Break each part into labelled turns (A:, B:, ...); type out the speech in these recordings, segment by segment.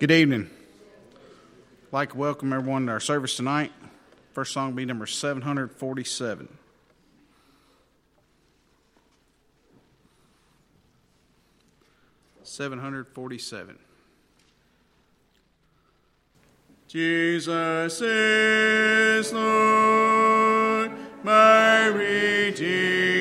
A: Good evening. I'd like to welcome everyone to our service tonight. First song will be number 747. Seven hundred forty-seven. Jesus is Lord, my Redeemer.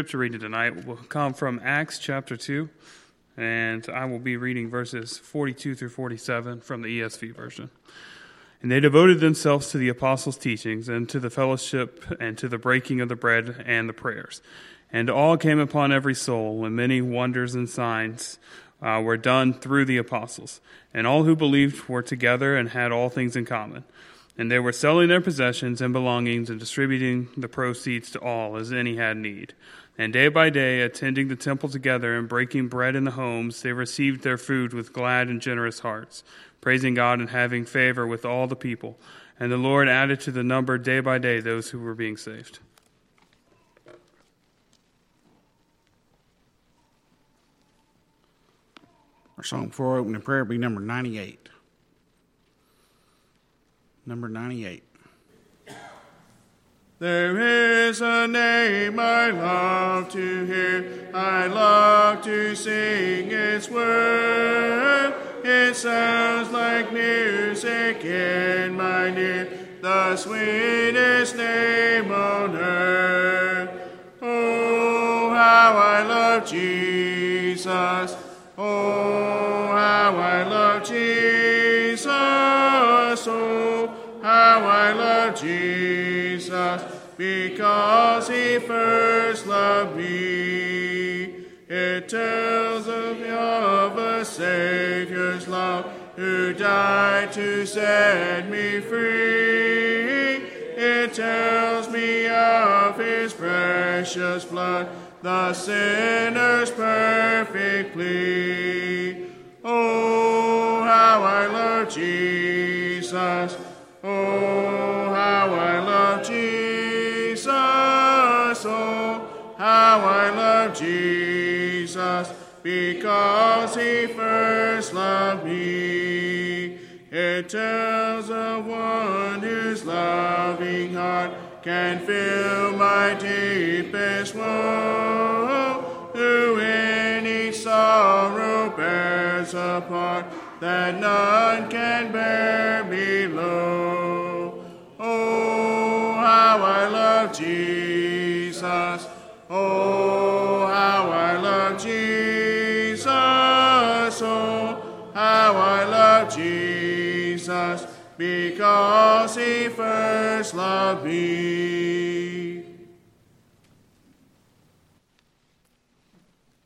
B: Scripture reading tonight will come from Acts chapter 2, and I will be reading verses 42 through 47 from the ESV version. And they devoted themselves to the apostles' teachings, and to the fellowship, and to the breaking of the bread and the prayers. And all came upon every soul, and many wonders and signs uh, were done through the apostles. And all who believed were together and had all things in common. And they were selling their possessions and belongings and distributing the proceeds to all as any had need. And day by day, attending the temple together and breaking bread in the homes, they received their food with glad and generous hearts, praising God and having favor with all the people. And the Lord added to the number day by day those who were being saved.
A: Our song for opening prayer be number 98. Number 98. There is a name I love to hear, I love to sing its word. It sounds like music in my ear, the sweetest name on earth. Oh, how I love Jesus. Oh, how I love Jesus. Oh, how I love Jesus. Because he first loved me. It tells of, a Savior's love who died to set me free. It tells me of his precious blood, the sinner's perfect plea. Oh, how I love Jesus. I love Jesus. Because he first loved me. It tells of one whose loving heart can fill my deepest woe, who in sorrow bears a part that none can bear below. Oh, how I love Jesus. because he first loved me.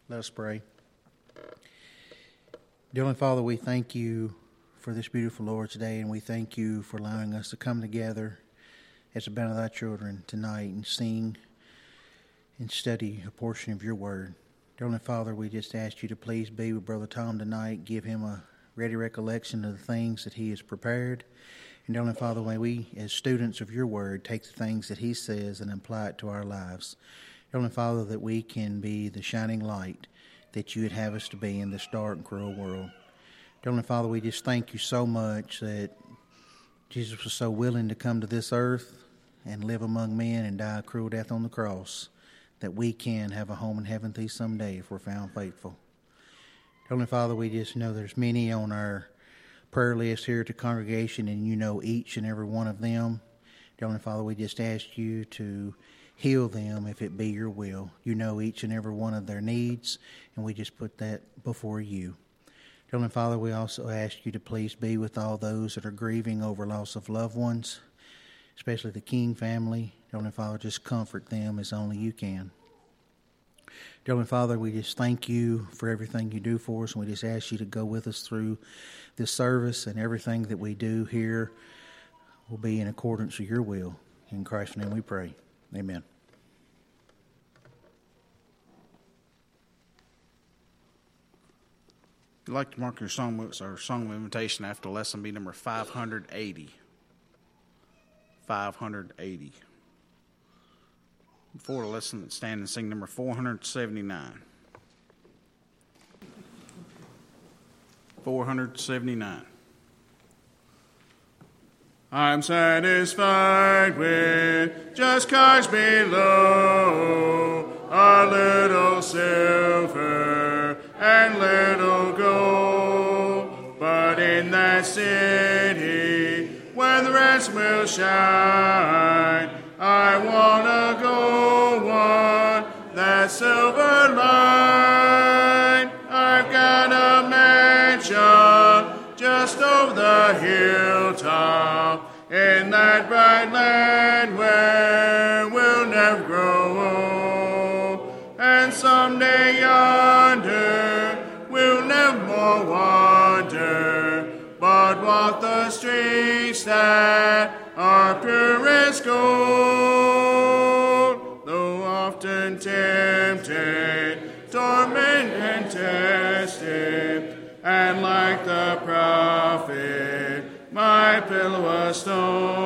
C: Let us pray. Dearly Father, we thank you for this beautiful Lord's Day, and we thank you for allowing us to come together as a band of thy children tonight and sing and study a portion of your word. Dearly Father, we just ask you to please be with Brother Tom tonight. Give him a ready recollection of the things that he has prepared. And Heavenly Father, may we, as students of your word, take the things that he says and apply it to our lives. Heavenly Father, that we can be the shining light that you would have us to be in this dark and cruel world. Heavenly Father, we just thank you so much that Jesus was so willing to come to this earth and live among men and die a cruel death on the cross that we can have a home in heaven thee someday if we're found faithful. Heavenly Father, we just know there's many on our prayer list here at the congregation, and you know each and every one of them. Heavenly Father, we just ask you to heal them if it be your will. You know each and every one of their needs, and we just put that before you. Heavenly Father, we also ask you to please be with all those that are grieving over loss of loved ones, especially the King family. Heavenly Father, just comfort them as only you can. Heavenly Father, we just thank you for everything you do for us, and we just ask you to go with us through this service and everything that we do here will be in accordance with your will. In Christ's name we pray. Amen.
A: If you'd like to mark your song books or song of invitation after lesson be number 580. 580. Before lesson, stand and sing number 479. 479. I'm satisfied with just cars below, a little silver and little gold. But in that city where the rest will shine, I wanna go silver line. I've got a mansion just over the hilltop in that bright land where we'll never grow old. And someday yonder we'll never more wander, but walk the streets that are pure gold. Pillow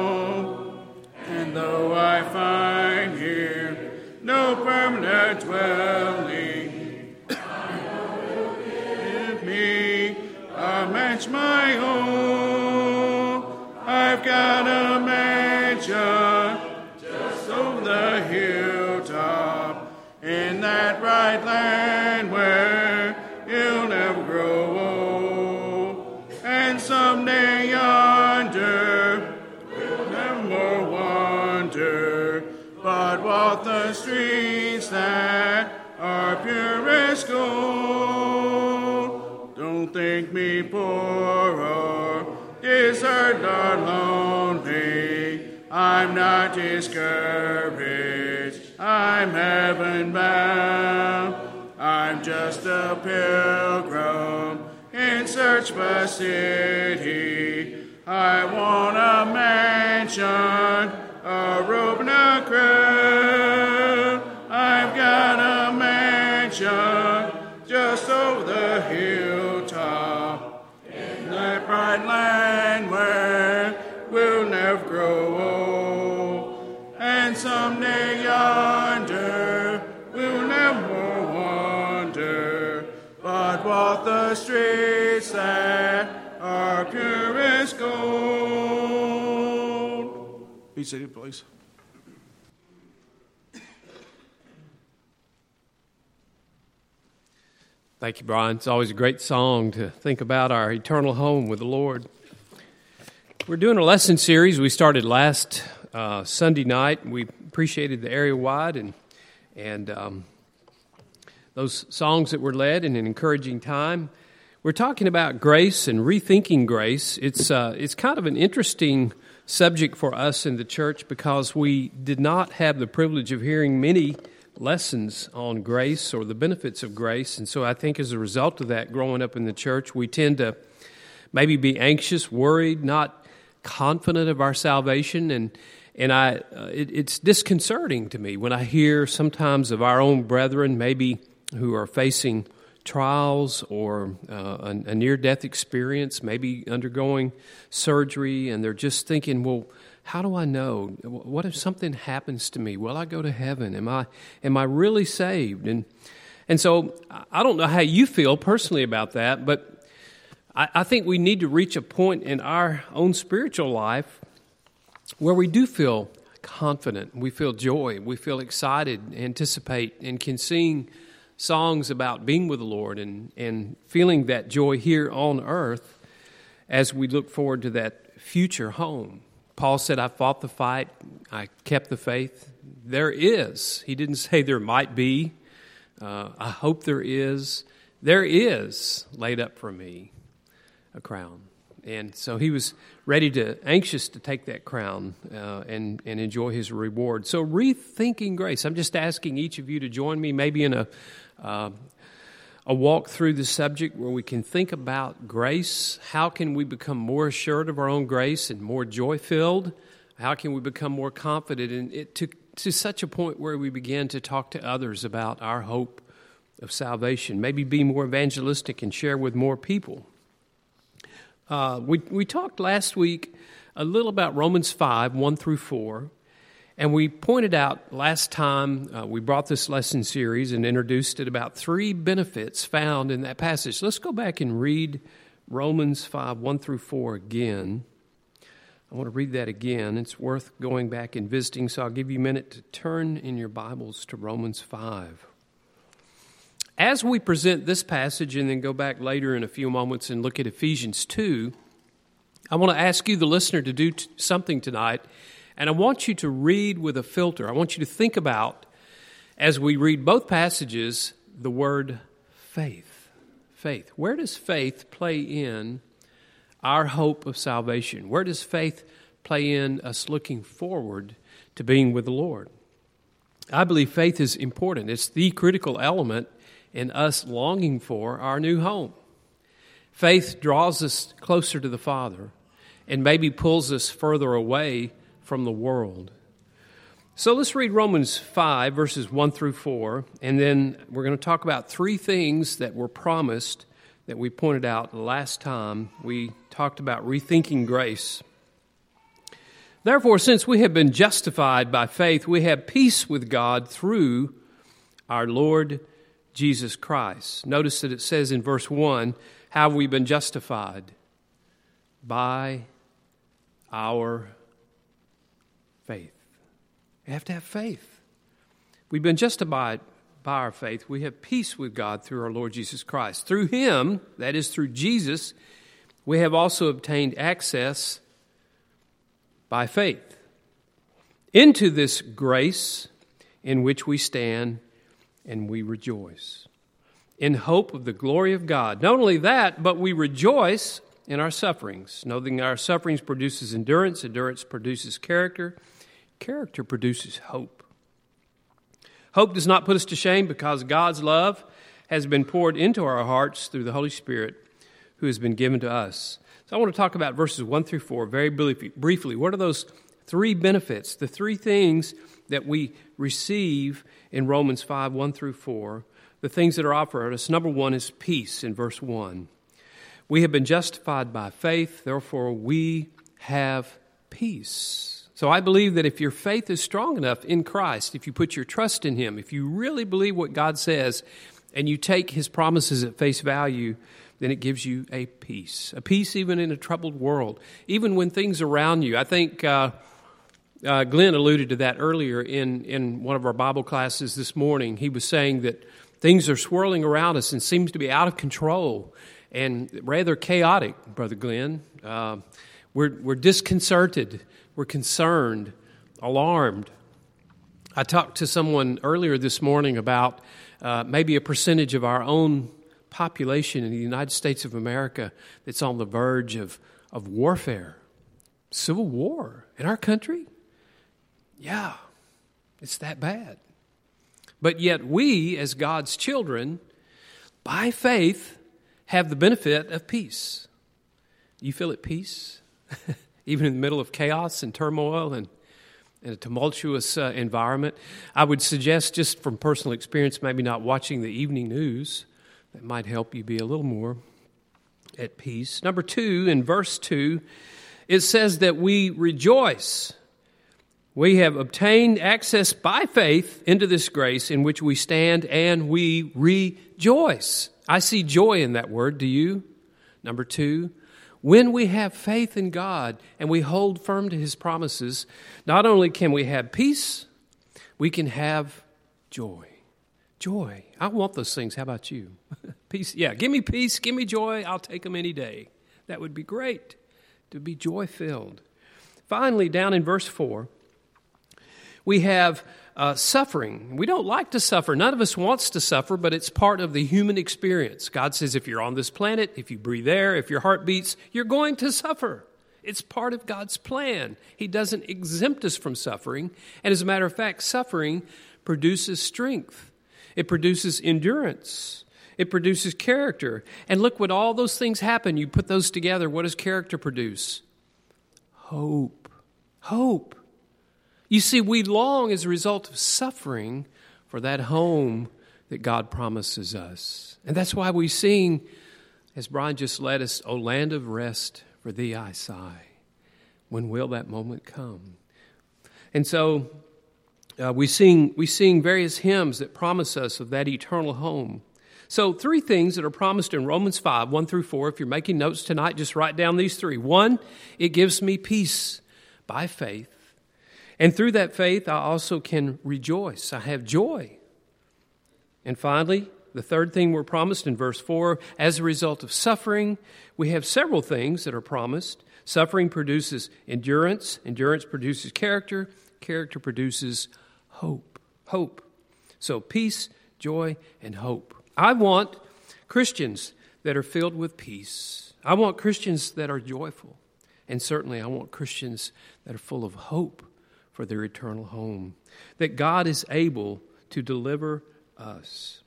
A: poor or deserted or lonely. I'm not discouraged. I'm heaven bound. I'm just a pilgrim in search of a city. I want a mansion, a and a crown. Be seated, please.
D: Thank you, Brian. It's always a great song to think about our eternal home with the Lord. We're doing a lesson series we started last uh, Sunday night. We appreciated the area wide and and um, those songs that were led in an encouraging time. We're talking about grace and rethinking grace. It's uh, it's kind of an interesting subject for us in the church because we did not have the privilege of hearing many lessons on grace or the benefits of grace. And so I think as a result of that, growing up in the church, we tend to maybe be anxious, worried, not confident of our salvation. And, and I, uh, it, it's disconcerting to me when I hear sometimes of our own brethren, maybe who are facing trials or uh, a, a near death experience, maybe undergoing surgery, and they're just thinking, well, how do I know? What if something happens to me? Will I go to heaven? Am I am I really saved? And and so I don't know how you feel personally about that, but I, I think we need to reach a point in our own spiritual life where we do feel confident, we feel joy, we feel excited, anticipate, and can sing songs about being with the Lord and, and feeling that joy here on earth as we look forward to that future home. Paul said, I fought the fight, I kept the faith. There is. He didn't say there might be. Uh, I hope there is. There is laid up for me a crown. And so he was ready to, anxious to take that crown uh, and, and enjoy his reward. So, rethinking grace. I'm just asking each of you to join me, maybe in a, uh, a walk through the subject where we can think about grace. How can we become more assured of our own grace and more joy filled? How can we become more confident in it to, to such a point where we begin to talk to others about our hope of salvation? Maybe be more evangelistic and share with more people. Uh, we, we talked last week a little about Romans 5 1 through 4. And we pointed out last time uh, we brought this lesson series and introduced it about three benefits found in that passage. Let's go back and read Romans 5 1 through 4 again. I want to read that again. It's worth going back and visiting, so I'll give you a minute to turn in your Bibles to Romans 5. As we present this passage and then go back later in a few moments and look at Ephesians 2, I want to ask you, the listener, to do t- something tonight and I want you to read with a filter. I want you to think about, as we read both passages, the word faith. Faith. Where does faith play in our hope of salvation? Where does faith play in us looking forward to being with the Lord? I believe faith is important. It's the critical element in us longing for our new home. Faith draws us closer to the Father and maybe pulls us further away from the world. So let's read Romans 5, verses 1 through 4, and then we're going to talk about three things that were promised that we pointed out last time. We talked about rethinking grace. Therefore, since we have been justified by faith, we have peace with God through our Lord Jesus Christ. Notice that it says in verse 1 how we've been justified by our faith. You have to have faith. We've been justified by our faith. We have peace with God through our Lord Jesus Christ. Through Him, that is, through Jesus, we have also obtained access by faith into this grace in which we stand and we rejoice in hope of the glory of God. Not only that, but we rejoice in our sufferings, knowing our sufferings produces endurance, endurance produces character, Character produces hope. Hope does not put us to shame because God's love has been poured into our hearts through the Holy Spirit who has been given to us. So I want to talk about verses 1 through 4 very briefly. What are those three benefits, the three things that we receive in Romans 5 1 through 4? The things that are offered us. Number one is peace in verse 1. We have been justified by faith, therefore we have peace. So I believe that if your faith is strong enough in Christ, if you put your trust in Him, if you really believe what God says, and you take His promises at face value, then it gives you a peace. A peace even in a troubled world, even when things around you. I think uh, uh, Glenn alluded to that earlier in, in one of our Bible classes this morning. He was saying that things are swirling around us and seems to be out of control and rather chaotic, Brother Glenn. Uh, we're, we're disconcerted we're concerned, alarmed. I talked to someone earlier this morning about uh, maybe a percentage of our own population in the United States of America that's on the verge of, of warfare, civil war in our country. Yeah, it's that bad. But yet, we, as God's children, by faith, have the benefit of peace. You feel at peace? Even in the middle of chaos and turmoil and, and a tumultuous uh, environment? I would suggest, just from personal experience, maybe not watching the evening news. That might help you be a little more at peace. Number two, in verse 2, it says that we rejoice we have obtained access by faith into this grace in which we stand and we rejoice. I see joy in that word. Do you? Number two, when we have faith in God and we hold firm to his promises, not only can we have peace, we can have joy. Joy. I want those things. How about you? peace. Yeah, give me peace, give me joy. I'll take them any day. That would be great to be joy filled. Finally, down in verse 4, we have uh, suffering. We don't like to suffer. None of us wants to suffer, but it's part of the human experience. God says if you're on this planet, if you breathe air, if your heart beats, you're going to suffer. It's part of God's plan. He doesn't exempt us from suffering. And as a matter of fact, suffering produces strength, it produces endurance, it produces character. And look, when all those things happen, you put those together, what does character produce? Hope. Hope. You see, we long as a result of suffering for that home that God promises us. And that's why we sing, as Brian just led us, O land of rest, for thee I sigh. When will that moment come? And so uh, we, sing, we sing various hymns that promise us of that eternal home. So, three things that are promised in Romans 5, 1 through 4. If you're making notes tonight, just write down these three. One, it gives me peace by faith. And through that faith, I also can rejoice. I have joy. And finally, the third thing we're promised in verse 4 as a result of suffering, we have several things that are promised. Suffering produces endurance, endurance produces character, character produces hope. Hope. So, peace, joy, and hope. I want Christians that are filled with peace. I want Christians that are joyful. And certainly, I want Christians that are full of hope for their eternal home, that God is able to deliver us.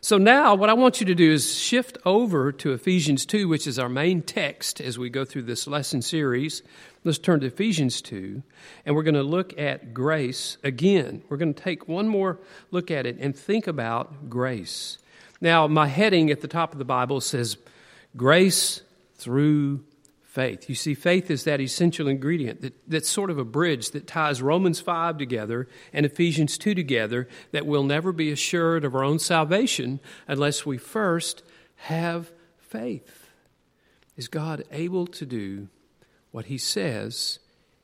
D: So now, what I want you to do is shift over to Ephesians 2, which is our main text as we go through this lesson series. Let's turn to Ephesians 2, and we're going to look at grace again. We're going to take one more look at it and think about grace. Now, my heading at the top of the Bible says, Grace through faith. You see, faith is that essential ingredient that, that's sort of a bridge that ties Romans 5 together and Ephesians 2 together that we'll never be assured of our own salvation unless we first have faith. Is God able to do what He says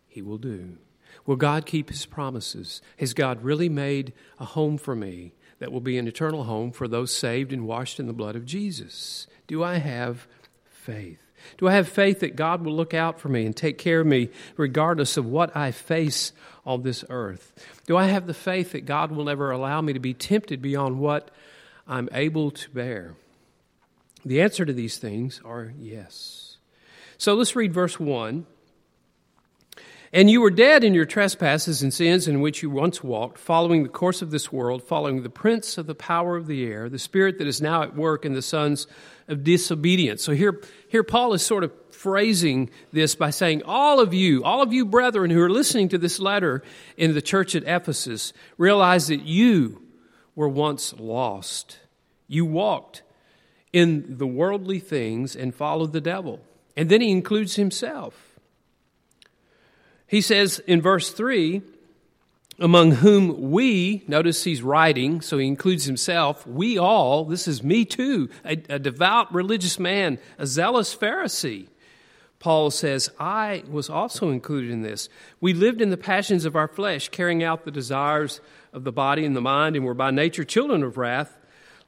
D: He will do? Will God keep His promises? Has God really made a home for me that will be an eternal home for those saved and washed in the blood of Jesus? Do I have faith? Do I have faith that God will look out for me and take care of me regardless of what I face on this earth? Do I have the faith that God will never allow me to be tempted beyond what I'm able to bear? The answer to these things are yes. So let's read verse 1. And you were dead in your trespasses and sins in which you once walked, following the course of this world, following the prince of the power of the air, the spirit that is now at work in the sons of disobedience. So here, here Paul is sort of phrasing this by saying, All of you, all of you brethren who are listening to this letter in the church at Ephesus, realize that you were once lost. You walked in the worldly things and followed the devil. And then he includes himself. He says in verse 3 among whom we, notice he's writing, so he includes himself, we all, this is me too, a, a, devout religious man, a zealous Pharisee. Paul says, I was also included in this. We lived in the passions of our flesh, carrying out the desires of the body and the mind, and were by nature children of wrath,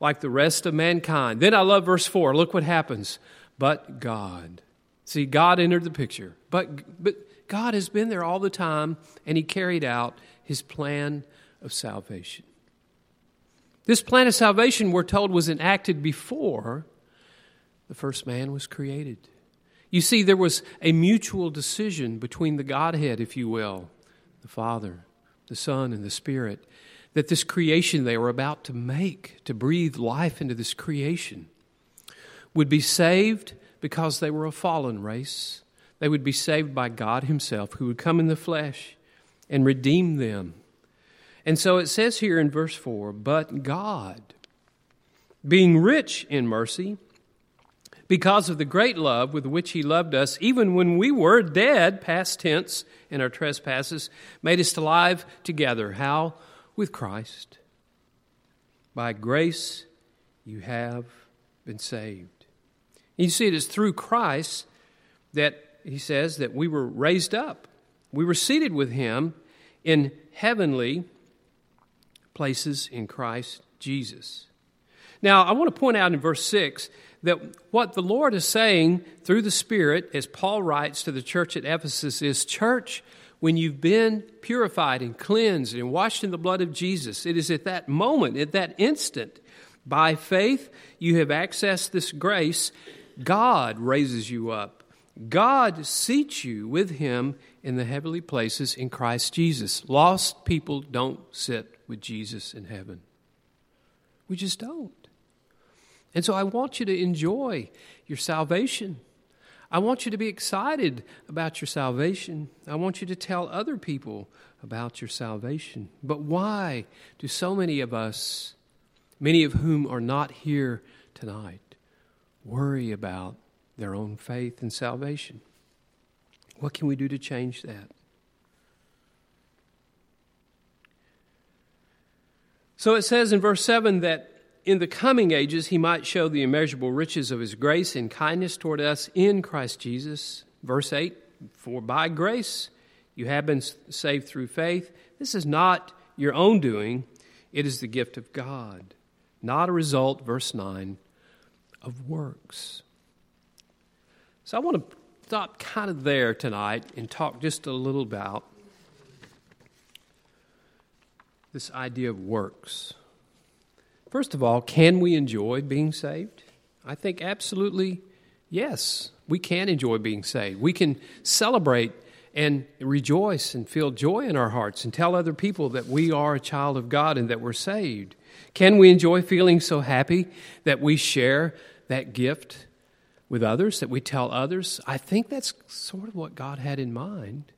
D: like the rest of mankind. Then I love verse 4. Look what happens. But God. See, God entered the picture. But, but God has been there all the time, and he carried out his plan of salvation. This plan of salvation, we're told, was enacted before the first man was created. You see, there was a mutual decision between the Godhead, if you will, the Father, the Son, and the Spirit, that this creation they were about to make, to breathe life into this creation, would be saved because they were a fallen race. They would be saved by God Himself, who would come in the flesh and redeem them. And so it says here in verse 4 But God, being rich in mercy, because of the great love with which He loved us, even when we were dead, past tense, in our trespasses, made us alive together. How? With Christ. By grace you have been saved. You see, it is through Christ that he says that we were raised up. We were seated with him in heavenly places in Christ Jesus. Now, I want to point out in verse 6 that what the Lord is saying through the Spirit, as Paul writes to the church at Ephesus, is Church, when you've been purified and cleansed and washed in the blood of Jesus, it is at that moment, at that instant, by faith, you have accessed this grace. God raises you up. God seats you with Him in the heavenly places in Christ Jesus. Lost people don't sit with Jesus in heaven. We just don't. And so I want you to enjoy your salvation. I want you to be excited about your salvation. I want you to tell other people about your salvation. But why do so many of us, many of whom are not here tonight, worry about their own faith and salvation? What can we do to change that? So it says in verse 7 that in the coming ages he might show the immeasurable riches of his grace and kindness toward us in Christ Jesus. Verse 8 For by grace you have been saved through faith. This is not your own doing, it is the gift of God, not a result, verse 9, of works. So I want to stop kind of there tonight and talk just a little about this idea of works. First of all, can we enjoy being saved? I think absolutely yes. We can enjoy being saved. We can celebrate and rejoice and feel joy in our hearts and tell other people that we are a child of God and that we're saved. Can we enjoy feeling so happy that we share that gift with others, that we tell others? I think that's sort of what God had in mind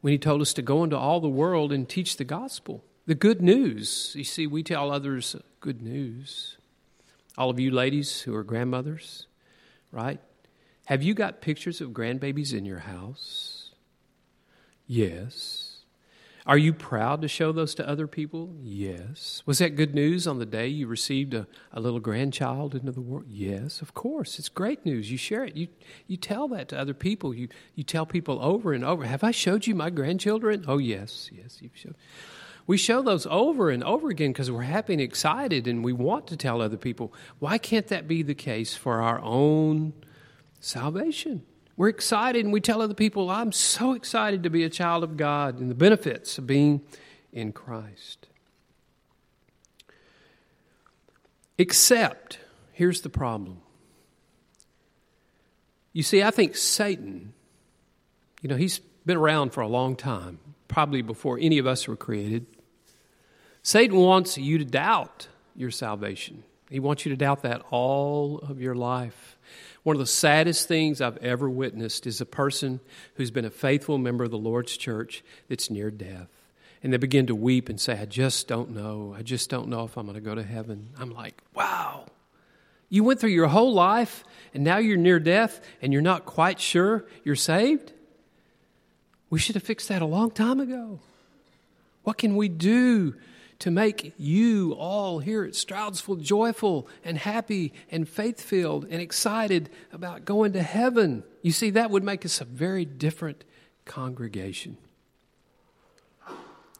D: when He told us to go into all the world and teach the gospel. The good news. You see, we tell others good news. All of you ladies who are grandmothers, right? Have you got pictures of grandbabies in your house? Yes. Are you proud to show those to other people? Yes. Was that good news on the day you received a, a little grandchild into the world? Yes, of course. It's great news. You share it. You, you tell that to other people. You, you tell people over and over. Have I showed you my grandchildren? Oh, yes, yes, you've showed. We show those over and over again because we're happy and excited and we want to tell other people. Why can't that be the case for our own salvation? We're excited and we tell other people, I'm so excited to be a child of God and the benefits of being in Christ. Except, here's the problem. You see, I think Satan, you know, he's been around for a long time, probably before any of us were created. Satan wants you to doubt your salvation. He wants you to doubt that all of your life. One of the saddest things I've ever witnessed is a person who's been a faithful member of the Lord's church that's near death. And they begin to weep and say, I just don't know. I just don't know if I'm going to go to heaven. I'm like, wow. You went through your whole life and now you're near death and you're not quite sure you're saved? We should have fixed that a long time ago. What can we do to make you all here at Stroudsville joyful and happy and faith filled and excited about going to heaven. You see, that would make us a very different congregation.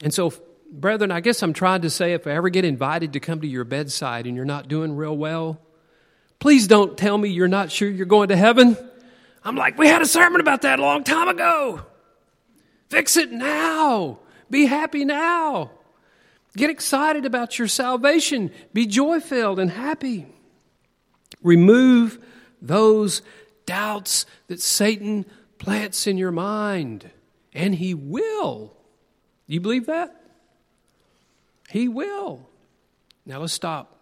D: And so, brethren, I guess I'm trying to say if I ever get invited to come to your bedside and you're not doing real well, please don't tell me you're not sure you're going to heaven. I'm like, we had a sermon about that a long time ago. Fix it now. Be happy now. Get excited about your salvation. Be joy filled and happy. Remove those doubts that Satan plants in your mind, and he will. You believe that? He will. Now let's stop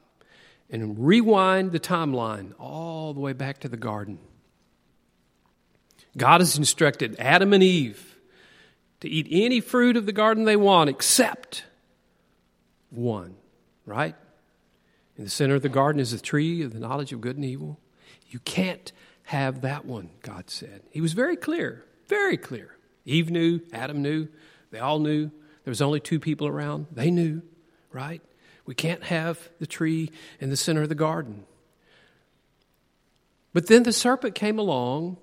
D: and rewind the timeline all the way back to the garden. God has instructed Adam and Eve to eat any fruit of the garden they want except one, right? In the center of the garden is the tree of the knowledge of good and evil. You can't have that one, God said. He was very clear, very clear. Eve knew, Adam knew, they all knew. There was only two people around. They knew, right? We can't have the tree in the center of the garden. But then the serpent came along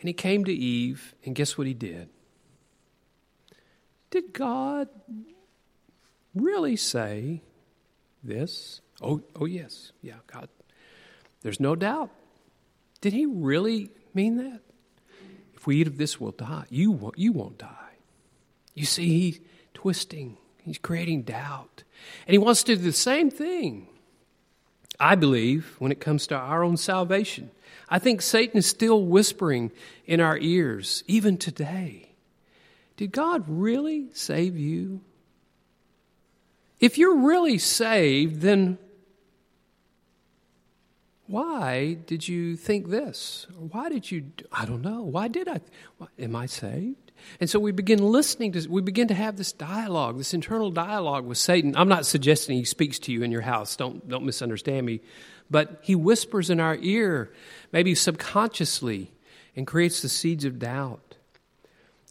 D: and he came to Eve, and guess what he did? Did God really say this? Oh, oh yes. Yeah, God. There's no doubt. Did he really mean that? If we eat of this, we'll die. You won't, you won't die. You see, he's twisting, he's creating doubt. And he wants to do the same thing, I believe, when it comes to our own salvation. I think Satan is still whispering in our ears, even today. Did God really save you? If you're really saved, then why did you think this? Why did you? I don't know. Why did I? Am I saved? And so we begin listening to, we begin to have this dialogue, this internal dialogue with Satan. I'm not suggesting he speaks to you in your house. Don't, don't misunderstand me. But he whispers in our ear, maybe subconsciously, and creates the seeds of doubt.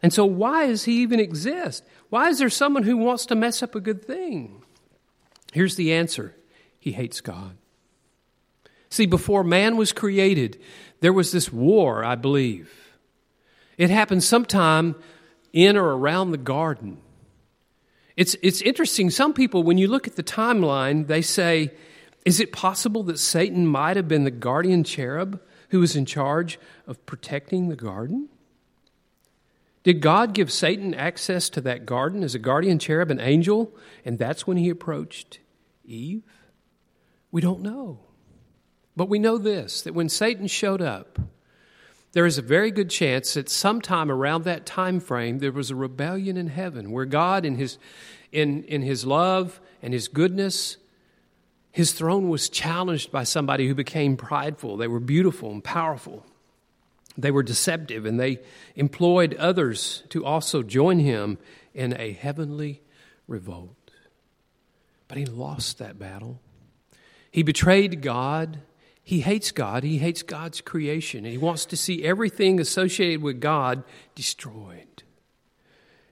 D: And so, why does he even exist? Why is there someone who wants to mess up a good thing? Here's the answer He hates God. See, before man was created, there was this war, I believe. It happened sometime in or around the garden. It's, it's interesting. Some people, when you look at the timeline, they say, is it possible that Satan might have been the guardian cherub who was in charge of protecting the garden? Did God give Satan access to that garden as a guardian cherub, an angel, and that's when he approached Eve? We don't know. But we know this that when Satan showed up, there is a very good chance that sometime around that time frame there was a rebellion in heaven where God in his in, in his love and his goodness his throne was challenged by somebody who became prideful. They were beautiful and powerful. They were deceptive and they employed others to also join him in a heavenly revolt. But he lost that battle. He betrayed God he hates God. He hates God's creation. And he wants to see everything associated with God destroyed.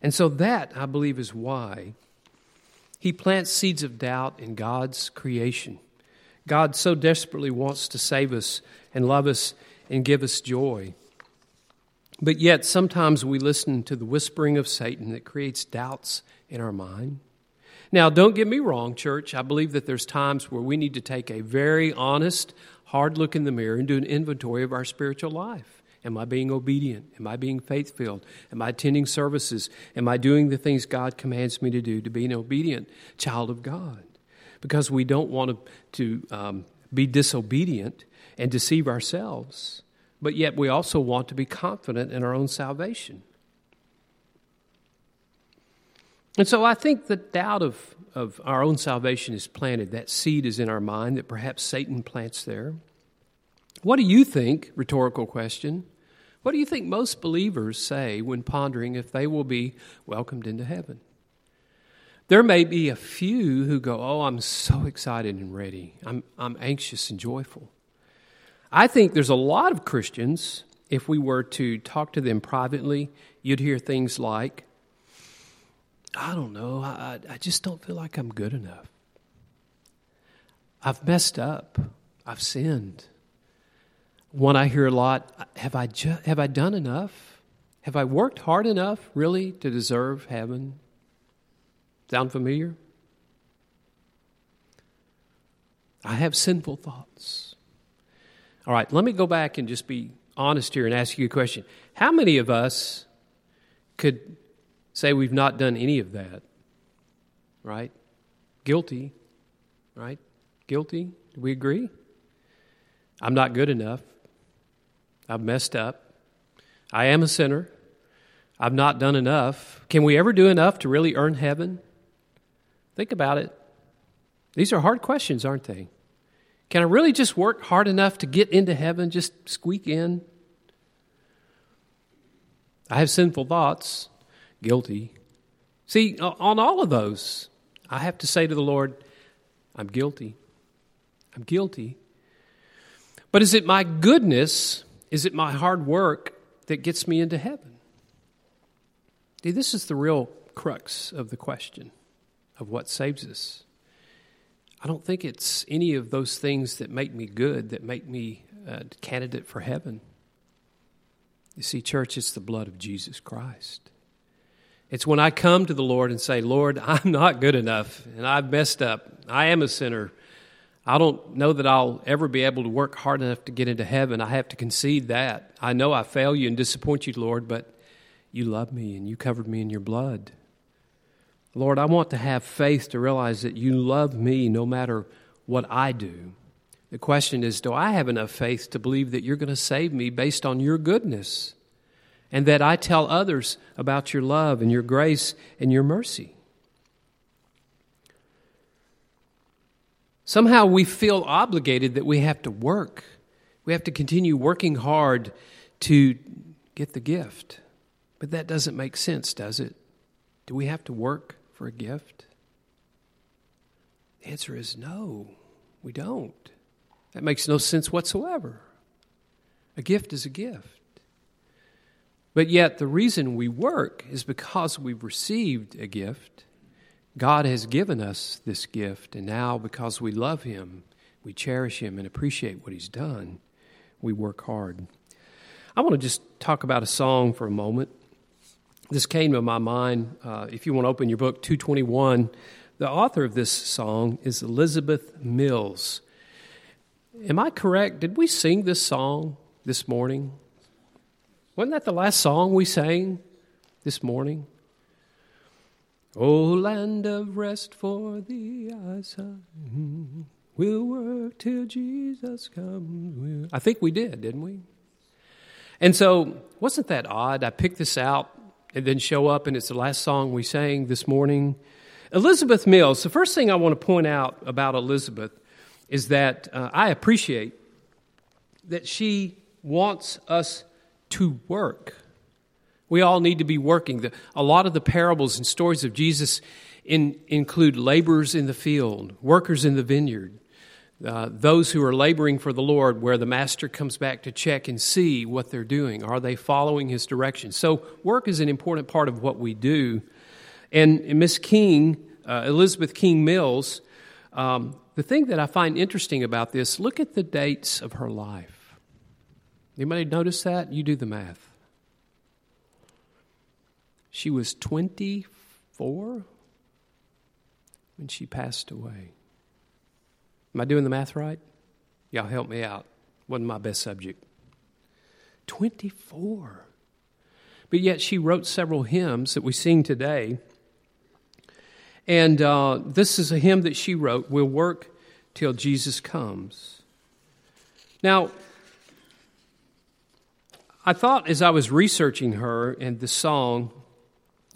D: And so, that, I believe, is why he plants seeds of doubt in God's creation. God so desperately wants to save us and love us and give us joy. But yet, sometimes we listen to the whispering of Satan that creates doubts in our mind. Now, don't get me wrong, church. I believe that there's times where we need to take a very honest, hard look in the mirror and do an inventory of our spiritual life. Am I being obedient? Am I being faith filled? Am I attending services? Am I doing the things God commands me to do to be an obedient child of God? Because we don't want to, to um, be disobedient and deceive ourselves, but yet we also want to be confident in our own salvation. And so I think the doubt of, of our own salvation is planted. That seed is in our mind that perhaps Satan plants there. What do you think? Rhetorical question. What do you think most believers say when pondering if they will be welcomed into heaven? There may be a few who go, Oh, I'm so excited and ready. I'm, I'm anxious and joyful. I think there's a lot of Christians, if we were to talk to them privately, you'd hear things like, I don't know. I, I just don't feel like I'm good enough. I've messed up. I've sinned. One I hear a lot have I, ju- have I done enough? Have I worked hard enough, really, to deserve heaven? Sound familiar? I have sinful thoughts. All right, let me go back and just be honest here and ask you a question. How many of us could say we've not done any of that. Right? Guilty. Right? Guilty. Do we agree? I'm not good enough. I've messed up. I am a sinner. I've not done enough. Can we ever do enough to really earn heaven? Think about it. These are hard questions, aren't they? Can I really just work hard enough to get into heaven, just squeak in? I have sinful thoughts, guilty. See, on all of those, I have to say to the Lord, I'm guilty. I'm guilty. But is it my goodness, is it my hard work that gets me into heaven? See, this is the real crux of the question of what saves us. I don't think it's any of those things that make me good, that make me a candidate for heaven. You see, church, it's the blood of Jesus Christ. It's when I come to the Lord and say, Lord, I'm not good enough and I've messed up. I am a sinner. I don't know that I'll ever be able to work hard enough to get into heaven. I have to concede that. I know I fail you and disappoint you, Lord, but you love me and you covered me in your blood. Lord, I want to have faith to realize that you love me no matter what I do. The question is do I have enough faith to believe that you're going to save me based on your goodness and that I tell others about your love and your grace and your mercy? Somehow we feel obligated that we have to work. We have to continue working hard to get the gift. But that doesn't make sense, does it? Do we have to work for a gift? The answer is no, we don't. That makes no sense whatsoever. A gift is a gift. But yet, the reason we work is because we've received a gift God has given us this gift, and now because we love Him, we cherish Him and appreciate what He's done, we work hard. I want to just talk about a song for a moment. This came to my mind. Uh, if you want to open your book, 221, the author of this song is Elizabeth Mills. Am I correct? Did we sing this song this morning? Wasn't that the last song we sang this morning? O land of rest for the eyes, we'll work till Jesus comes. I think we did, didn't we? And so, wasn't that odd? I picked this out and then show up, and it's the last song we sang this morning. Elizabeth Mills, the first thing I want to point out about Elizabeth is that uh, I appreciate that she wants us to work. We all need to be working. The, a lot of the parables and stories of Jesus in, include laborers in the field, workers in the vineyard, uh, those who are laboring for the Lord, where the master comes back to check and see what they're doing. Are they following his direction? So, work is an important part of what we do. And, Miss King, uh, Elizabeth King Mills, um, the thing that I find interesting about this, look at the dates of her life. Anybody notice that? You do the math. She was 24 when she passed away. Am I doing the math right? Y'all help me out. Wasn't my best subject. 24. But yet she wrote several hymns that we sing today. And uh, this is a hymn that she wrote We'll work till Jesus comes. Now, I thought as I was researching her and the song,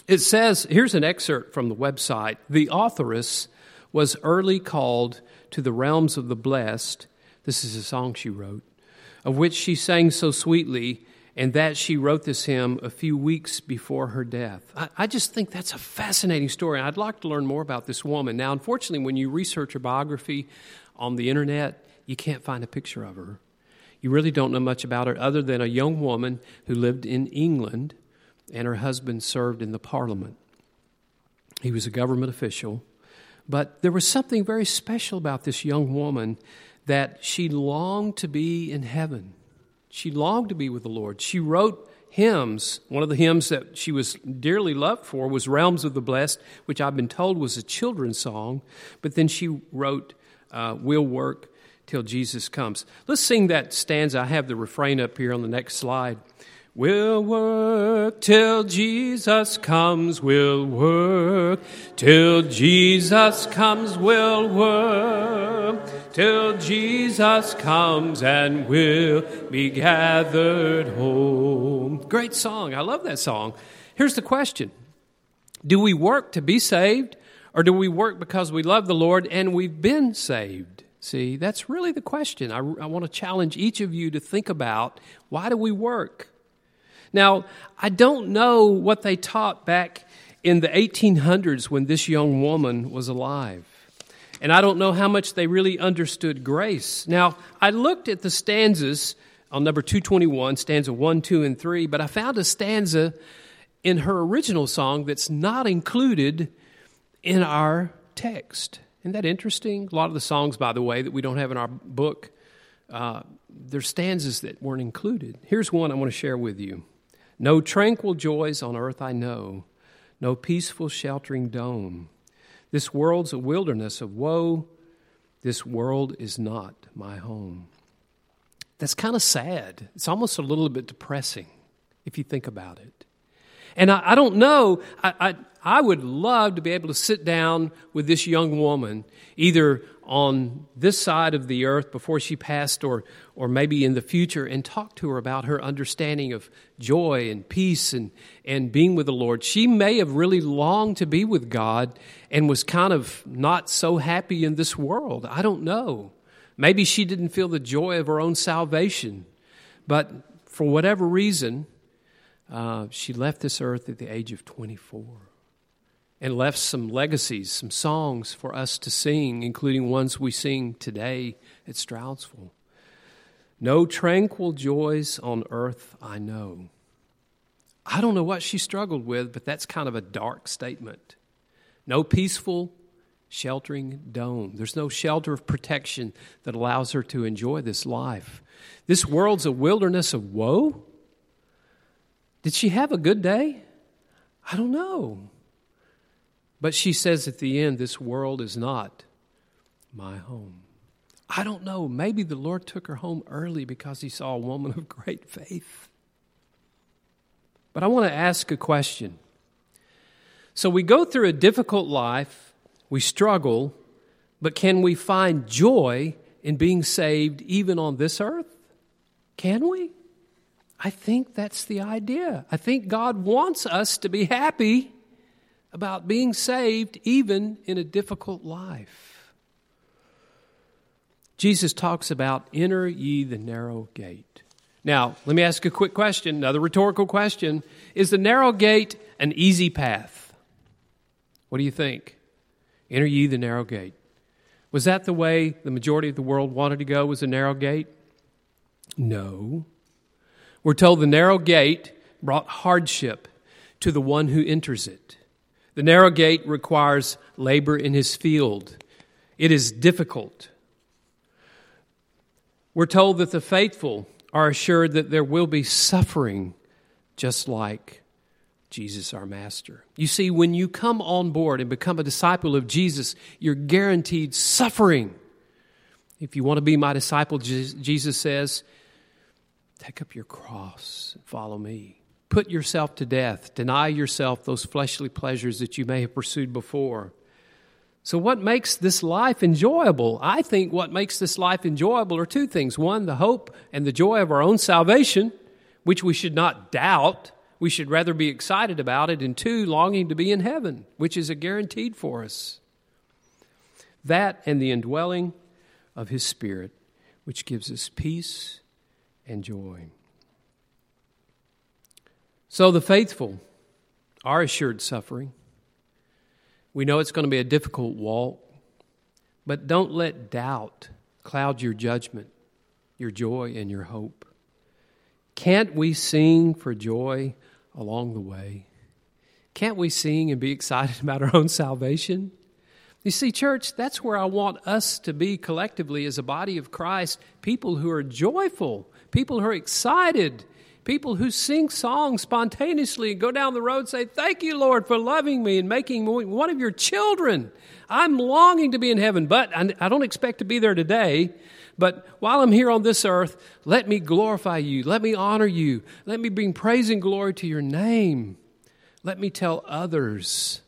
D: it says, here's an excerpt from the website. The authoress was early called to the realms of the blessed. This is a song she wrote, of which she sang so sweetly, and that she wrote this hymn a few weeks before her death. I, I just think that's a fascinating story. I'd like to learn more about this woman. Now, unfortunately, when you research her biography on the internet, you can't find a picture of her. You really don't know much about her other than a young woman who lived in England and her husband served in the parliament. He was a government official. But there was something very special about this young woman that she longed to be in heaven. She longed to be with the Lord. She wrote hymns. One of the hymns that she was dearly loved for was Realms of the Blessed, which I've been told was a children's song. But then she wrote uh, We'll Work Till Jesus Comes. Let's sing that stanza. I have the refrain up here on the next slide. We'll work till Jesus comes, we'll work till Jesus comes, we'll work till Jesus comes and we'll be gathered home. Great song. I love that song. Here's the question Do we work to be saved Or do we work because we love the Lord and we've been saved? See, that's really the question. I, I want to challenge each of you to think about why do we work? Now, I don't know what they taught back in the 1800s when this young woman was alive. And I don't know how much they really understood grace. Now, I looked at the stanzas on number 221, stanza 1, 2, and 3, but I found a stanza in her original song that's not included in our text. Isn't that interesting? A lot of the songs, by the way, that we don't have in our book, uh, there's stanzas that weren't included. Here's one I want to share with you No tranquil joys on earth I know, no peaceful sheltering dome. This world's a wilderness of woe. This world is not my home. That's kind of sad. It's almost a little bit depressing if you think about it. And I, I don't know, I, I, I would love to be able to sit down with this young woman, either on this side of the earth before she passed, or, or maybe in the future, and talk to her about her understanding of joy and peace and, and being with the Lord. She may have really longed to be with God and was kind of not so happy in this world. I don't know. Maybe she didn't feel the joy of her own salvation, but for whatever reason, uh, she left this earth at the age of 24 and left some legacies, some songs for us to sing, including ones we sing today at Stroudsville. No tranquil joys on earth I know. I don't know what she struggled with, but that's kind of a dark statement. No peaceful, sheltering dome. There's no shelter of protection that allows her to enjoy this life. This world's a wilderness of woe. Did she have a good day? I don't know. But she says at the end, This world is not my home. I don't know. Maybe the Lord took her home early because he saw a woman of great faith. But I want to ask a question. So we go through a difficult life, we struggle, but can we find joy in being saved even on this earth? Can we? I think that's the idea. I think God wants us to be happy about being saved even in a difficult life. Jesus talks about enter ye the narrow gate. Now, let me ask a quick question, another rhetorical question. Is the narrow gate an easy path? What do you think? Enter ye the narrow gate. Was that the way the majority of the world wanted to go, was a narrow gate? No. We're told the narrow gate brought hardship to the one who enters it. The narrow gate requires labor in his field, it is difficult. We're told that the faithful are assured that there will be suffering, just like Jesus, our Master. You see, when you come on board and become a disciple of Jesus, you're guaranteed suffering. If you want to be my disciple, Jesus says, Take up your cross and follow me. Put yourself to death. Deny yourself those fleshly pleasures that you may have pursued before. So, what makes this life enjoyable? I think what makes this life enjoyable are two things. One, the hope and the joy of our own salvation, which we should not doubt. We should rather be excited about it. And two, longing to be in heaven, which is a guaranteed for us. That and the indwelling of His Spirit, which gives us peace and joy. So the faithful are assured suffering. We know it's going to be a difficult walk, but don't let doubt cloud your judgment, your joy, and your hope. Can't we sing for joy along the way? Can't we sing and be excited about our own salvation? You see, church, that's where I want us to be collectively as a body of Christ people who are joyful people who are excited, people who sing songs spontaneously and go down the road and say, Thank you, Lord, for loving me and making me one of your children. I'm longing to be in heaven, but I don't expect to be there today. But while I'm here on this earth, let me glorify you. Let me honor you. Let me bring praise and glory to your name. Let me tell others.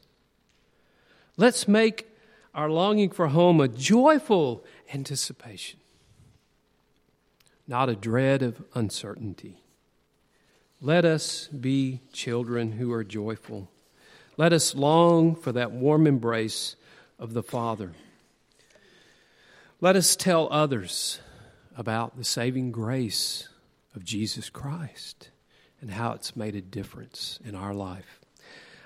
D: Let's make our longing for home a joyful anticipation not a dread of uncertainty. Let us be children who are joyful. Let us long for that warm embrace of the Father. Let us tell others about the saving grace of Jesus Christ and how it's made a difference in our life.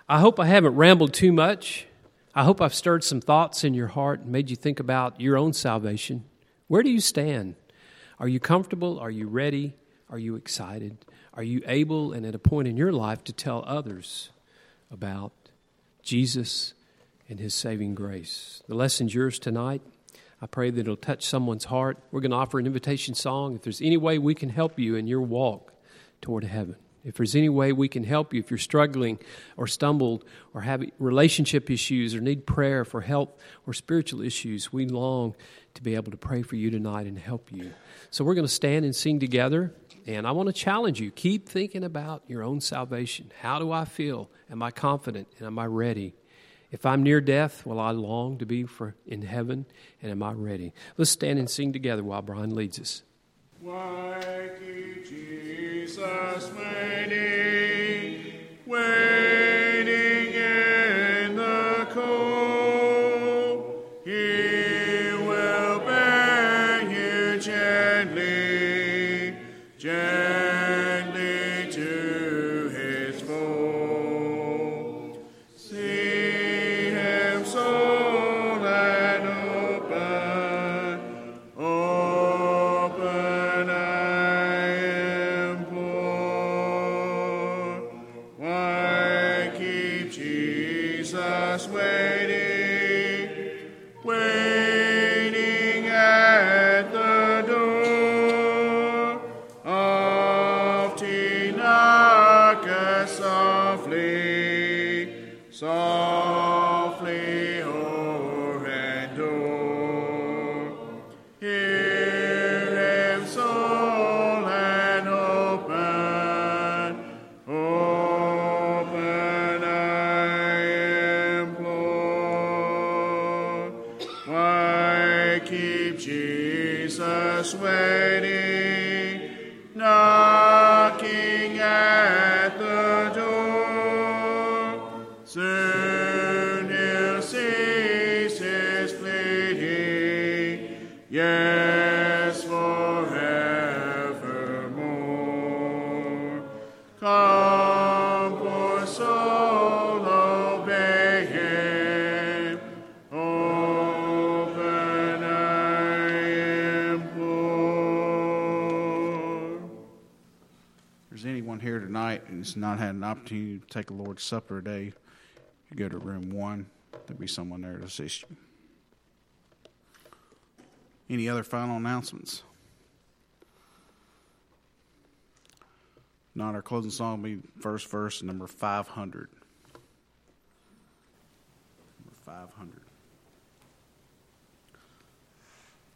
D: I hope I haven't rambled too much. I hope I've stirred some thoughts in your heart and made you think about your own salvation. Where do you stand? Are you comfortable? Are you ready? Are you excited? Are you able and at a point in your life to tell others about Jesus and his saving grace? The lesson's yours tonight. I pray that it'll touch someone's heart. We're going to offer an invitation song. If there's any way we can help you in your walk toward heaven, if there's any way we can help you, if you're struggling or stumbled or have relationship issues or need prayer for health or spiritual issues, we long to be able to pray for you tonight and help you. So we're going to stand and sing together. And I want to challenge you keep thinking about your own salvation. How do I feel? Am I confident? And am I ready? If I'm near death, will I long to be for in heaven? And am I ready? Let's stand and sing together while Brian leads us.
A: Why Jesus waiting, waiting Jesus waiting, knocking to take a Lord's Supper today, you go to room one. There'll be someone there to assist you. Any other final announcements? Not our closing song will be first verse, number 500. Number 500.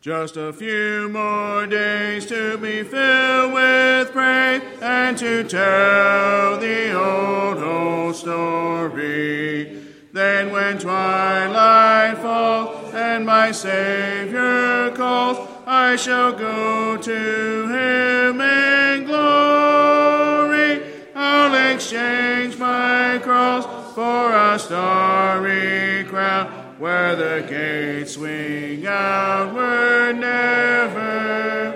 A: Just a few more days to be filled with praise and to tell the old, old story. Then when twilight falls and my Savior calls, I shall go to him in glory. I'll exchange my cross for a starry where the gates swing outward never.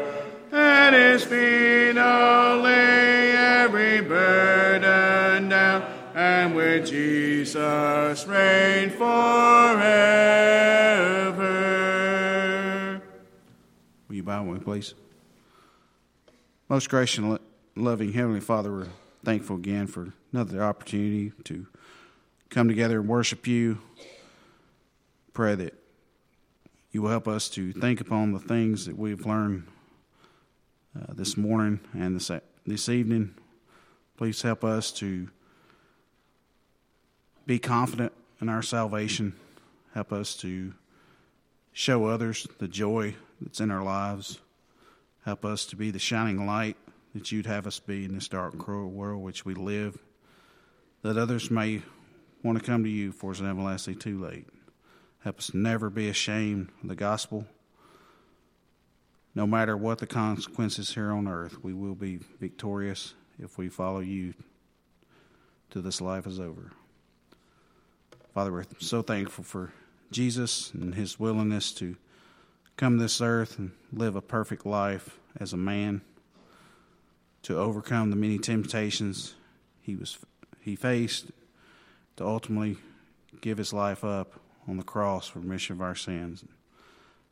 A: At his feet I'll lay every burden down, and with Jesus reign forever. Will you bow with me, please? Most gracious and loving Heavenly Father, we're thankful again for another opportunity to come together and worship you. Pray that you will help us to think upon the things that we've learned uh, this morning and this, this evening. Please help us to be confident in our salvation. Help us to show others the joy that's in our lives. Help us to be the shining light that you'd have us be in this dark and cruel world which we live, that others may want to come to you for it's everlasting too late. Help us never be ashamed of the gospel. No matter what the consequences here on earth, we will be victorious if we follow you till this life is over.
E: Father, we're so thankful for Jesus and his willingness to come this earth and live a perfect life as a man, to overcome the many temptations he was he faced, to ultimately give his life up on the cross for remission of our sins.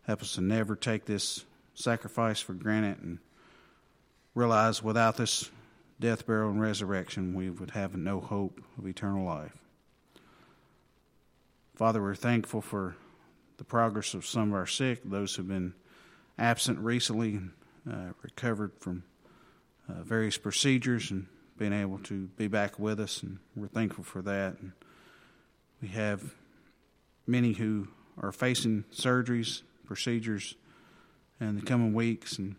E: Help us to never take this sacrifice for granted and realize without this death, burial, and resurrection, we would have no hope of eternal life. Father, we're thankful for the progress of some of our sick, those who've been absent recently, uh, recovered from uh, various procedures, and being able to be back with us, and we're thankful for that. And we have many who are facing surgeries, procedures in the coming weeks, and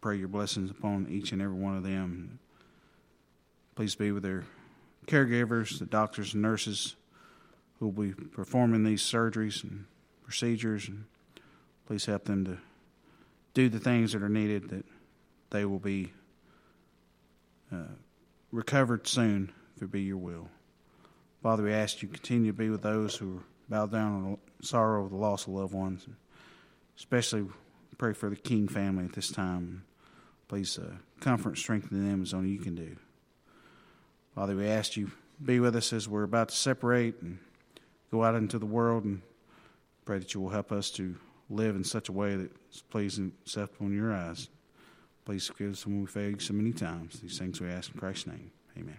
E: pray your blessings upon each and every one of them. Please be with their caregivers, the doctors and nurses who will be performing these surgeries and procedures, and please help them to do the things that are needed that they will be uh, recovered soon, if it be your will. Father, we ask you continue to be with those who are bowed down in sorrow over the loss of loved ones, especially pray for the King family at this time. Please uh, comfort and strengthen them as only you can do. Father, we ask you be with us as we're about to separate and go out into the world and pray that you will help us to live in such a way that is pleasing and acceptable in your eyes. Please forgive us when we fail you so many times. These things we ask in Christ's name. Amen.